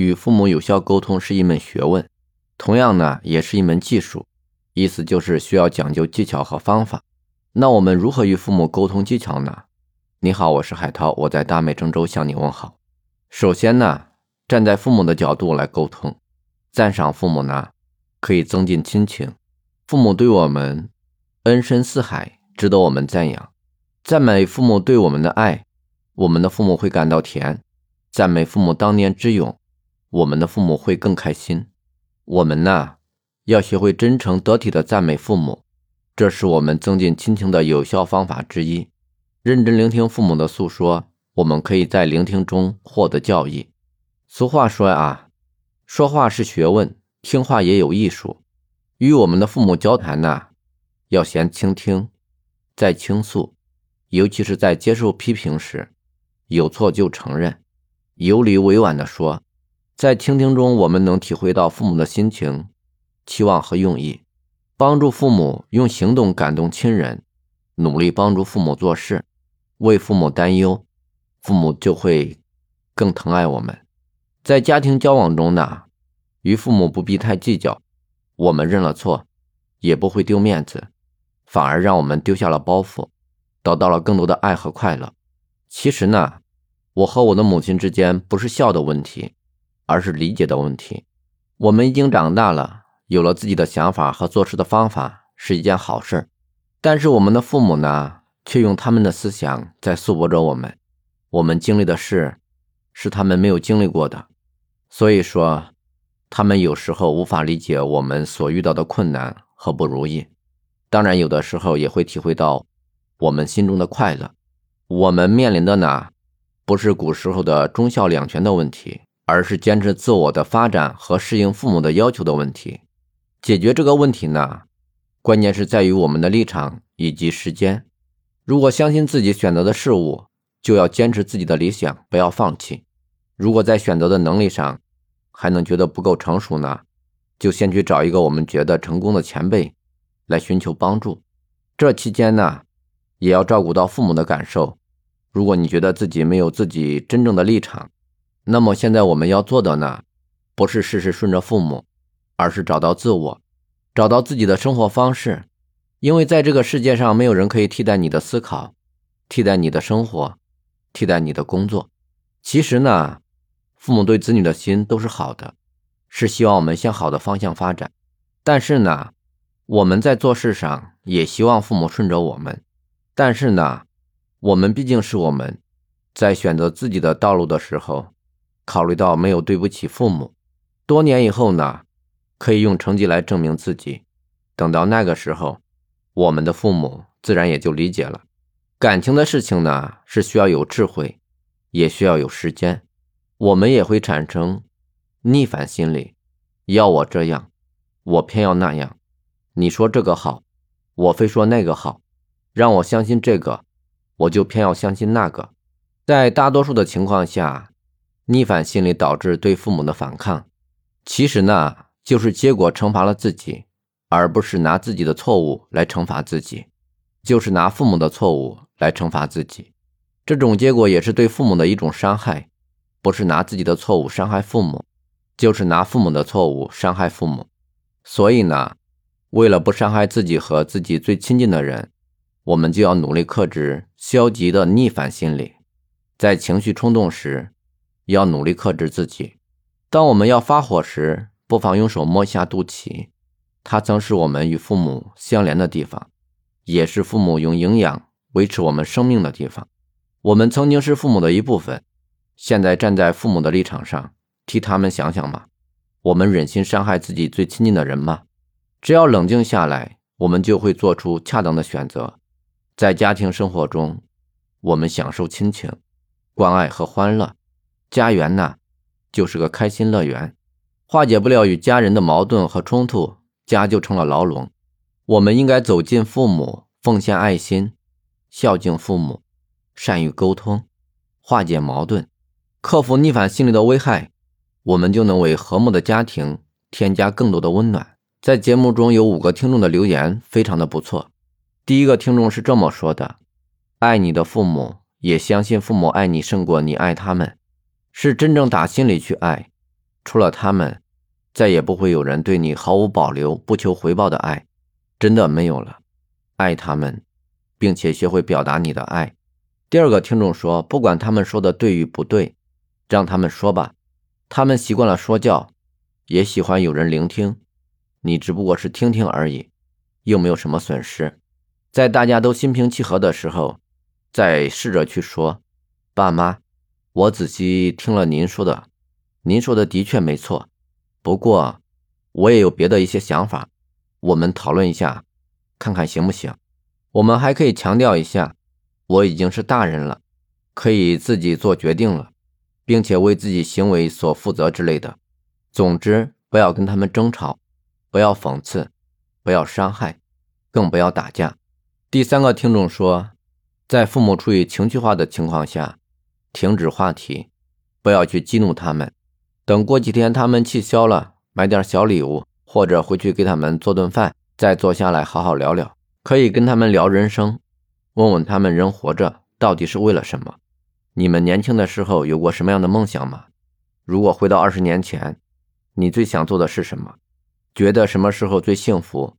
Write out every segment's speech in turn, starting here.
与父母有效沟通是一门学问，同样呢，也是一门技术。意思就是需要讲究技巧和方法。那我们如何与父母沟通技巧呢？你好，我是海涛，我在大美郑州向你问好。首先呢，站在父母的角度来沟通，赞赏父母呢，可以增进亲情。父母对我们恩深似海，值得我们赞扬。赞美父母对我们的爱，我们的父母会感到甜；赞美父母当年之勇，我们的父母会更开心。我们呢，要学会真诚得体的赞美父母，这是我们增进亲情的有效方法之一。认真聆听父母的诉说。我们可以在聆听中获得教益。俗话说啊，说话是学问，听话也有艺术。与我们的父母交谈呢，要先倾听，再倾诉，尤其是在接受批评时，有错就承认，有理委婉的说。在倾听中，我们能体会到父母的心情、期望和用意，帮助父母用行动感动亲人，努力帮助父母做事，为父母担忧。父母就会更疼爱我们。在家庭交往中呢，与父母不必太计较，我们认了错，也不会丢面子，反而让我们丢下了包袱，得到了更多的爱和快乐。其实呢，我和我的母亲之间不是孝的问题，而是理解的问题。我们已经长大了，有了自己的想法和做事的方法，是一件好事。但是我们的父母呢，却用他们的思想在束缚着我们。我们经历的事，是他们没有经历过的，所以说，他们有时候无法理解我们所遇到的困难和不如意。当然，有的时候也会体会到我们心中的快乐。我们面临的呢，不是古时候的忠孝两全的问题，而是坚持自我的发展和适应父母的要求的问题。解决这个问题呢，关键是在于我们的立场以及时间。如果相信自己选择的事物，就要坚持自己的理想，不要放弃。如果在选择的能力上还能觉得不够成熟呢，就先去找一个我们觉得成功的前辈来寻求帮助。这期间呢，也要照顾到父母的感受。如果你觉得自己没有自己真正的立场，那么现在我们要做的呢，不是事事顺着父母，而是找到自我，找到自己的生活方式。因为在这个世界上，没有人可以替代你的思考，替代你的生活。替代你的工作，其实呢，父母对子女的心都是好的，是希望我们向好的方向发展。但是呢，我们在做事上也希望父母顺着我们。但是呢，我们毕竟是我们，在选择自己的道路的时候，考虑到没有对不起父母。多年以后呢，可以用成绩来证明自己。等到那个时候，我们的父母自然也就理解了。感情的事情呢，是需要有智慧，也需要有时间。我们也会产生逆反心理，要我这样，我偏要那样。你说这个好，我非说那个好，让我相信这个，我就偏要相信那个。在大多数的情况下，逆反心理导致对父母的反抗，其实呢，就是结果惩罚了自己，而不是拿自己的错误来惩罚自己，就是拿父母的错误。来惩罚自己，这种结果也是对父母的一种伤害，不是拿自己的错误伤害父母，就是拿父母的错误伤害父母。所以呢，为了不伤害自己和自己最亲近的人，我们就要努力克制消极的逆反心理，在情绪冲动时，要努力克制自己。当我们要发火时，不妨用手摸一下肚脐，它曾是我们与父母相连的地方，也是父母用营养。维持我们生命的地方，我们曾经是父母的一部分，现在站在父母的立场上，替他们想想吧。我们忍心伤害自己最亲近的人吗？只要冷静下来，我们就会做出恰当的选择。在家庭生活中，我们享受亲情、关爱和欢乐，家园呢，就是个开心乐园。化解不了与家人的矛盾和冲突，家就成了牢笼。我们应该走进父母，奉献爱心。孝敬父母，善于沟通，化解矛盾，克服逆反心理的危害，我们就能为和睦的家庭添加更多的温暖。在节目中有五个听众的留言，非常的不错。第一个听众是这么说的：“爱你的父母，也相信父母爱你胜过你爱他们，是真正打心里去爱，除了他们，再也不会有人对你毫无保留、不求回报的爱，真的没有了。爱他们，并且学会表达你的爱。第二个听众说，不管他们说的对与不对，让他们说吧。他们习惯了说教，也喜欢有人聆听。你只不过是听听而已，又没有什么损失。在大家都心平气和的时候，再试着去说：“爸妈，我仔细听了您说的，您说的的确没错。不过，我也有别的一些想法，我们讨论一下，看看行不行？我们还可以强调一下，我已经是大人了，可以自己做决定了，并且为自己行为所负责之类的。总之，不要跟他们争吵。”不要讽刺，不要伤害，更不要打架。第三个听众说，在父母处于情绪化的情况下，停止话题，不要去激怒他们。等过几天他们气消了，买点小礼物，或者回去给他们做顿饭，再坐下来好好聊聊。可以跟他们聊人生，问问他们人活着到底是为了什么？你们年轻的时候有过什么样的梦想吗？如果回到二十年前，你最想做的是什么？觉得什么时候最幸福，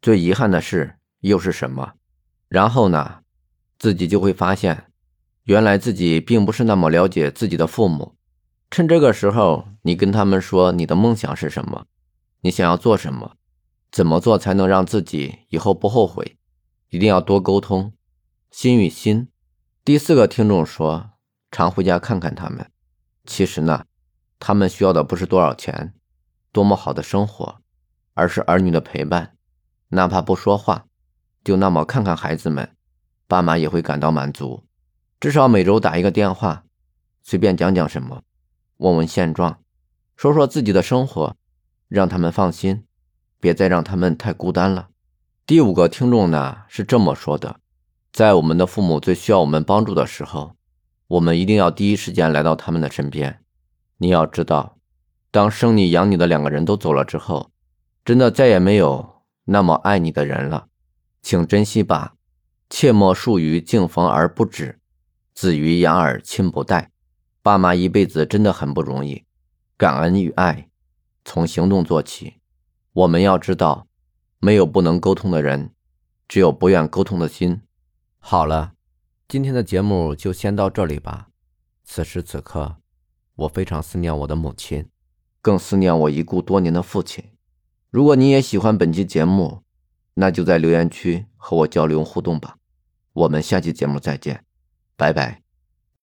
最遗憾的事又是什么？然后呢，自己就会发现，原来自己并不是那么了解自己的父母。趁这个时候，你跟他们说你的梦想是什么，你想要做什么，怎么做才能让自己以后不后悔？一定要多沟通，心与心。第四个听众说，常回家看看他们。其实呢，他们需要的不是多少钱，多么好的生活。而是儿女的陪伴，哪怕不说话，就那么看看孩子们，爸妈也会感到满足。至少每周打一个电话，随便讲讲什么，问问现状，说说自己的生活，让他们放心，别再让他们太孤单了。第五个听众呢是这么说的：在我们的父母最需要我们帮助的时候，我们一定要第一时间来到他们的身边。你要知道，当生你养你的两个人都走了之后。真的再也没有那么爱你的人了，请珍惜吧，切莫树于敬逢而不止，子于养而亲不待。爸妈一辈子真的很不容易，感恩与爱从行动做起。我们要知道，没有不能沟通的人，只有不愿沟通的心。好了，今天的节目就先到这里吧。此时此刻，我非常思念我的母亲，更思念我已故多年的父亲。如果你也喜欢本期节目，那就在留言区和我交流互动吧。我们下期节目再见，拜拜。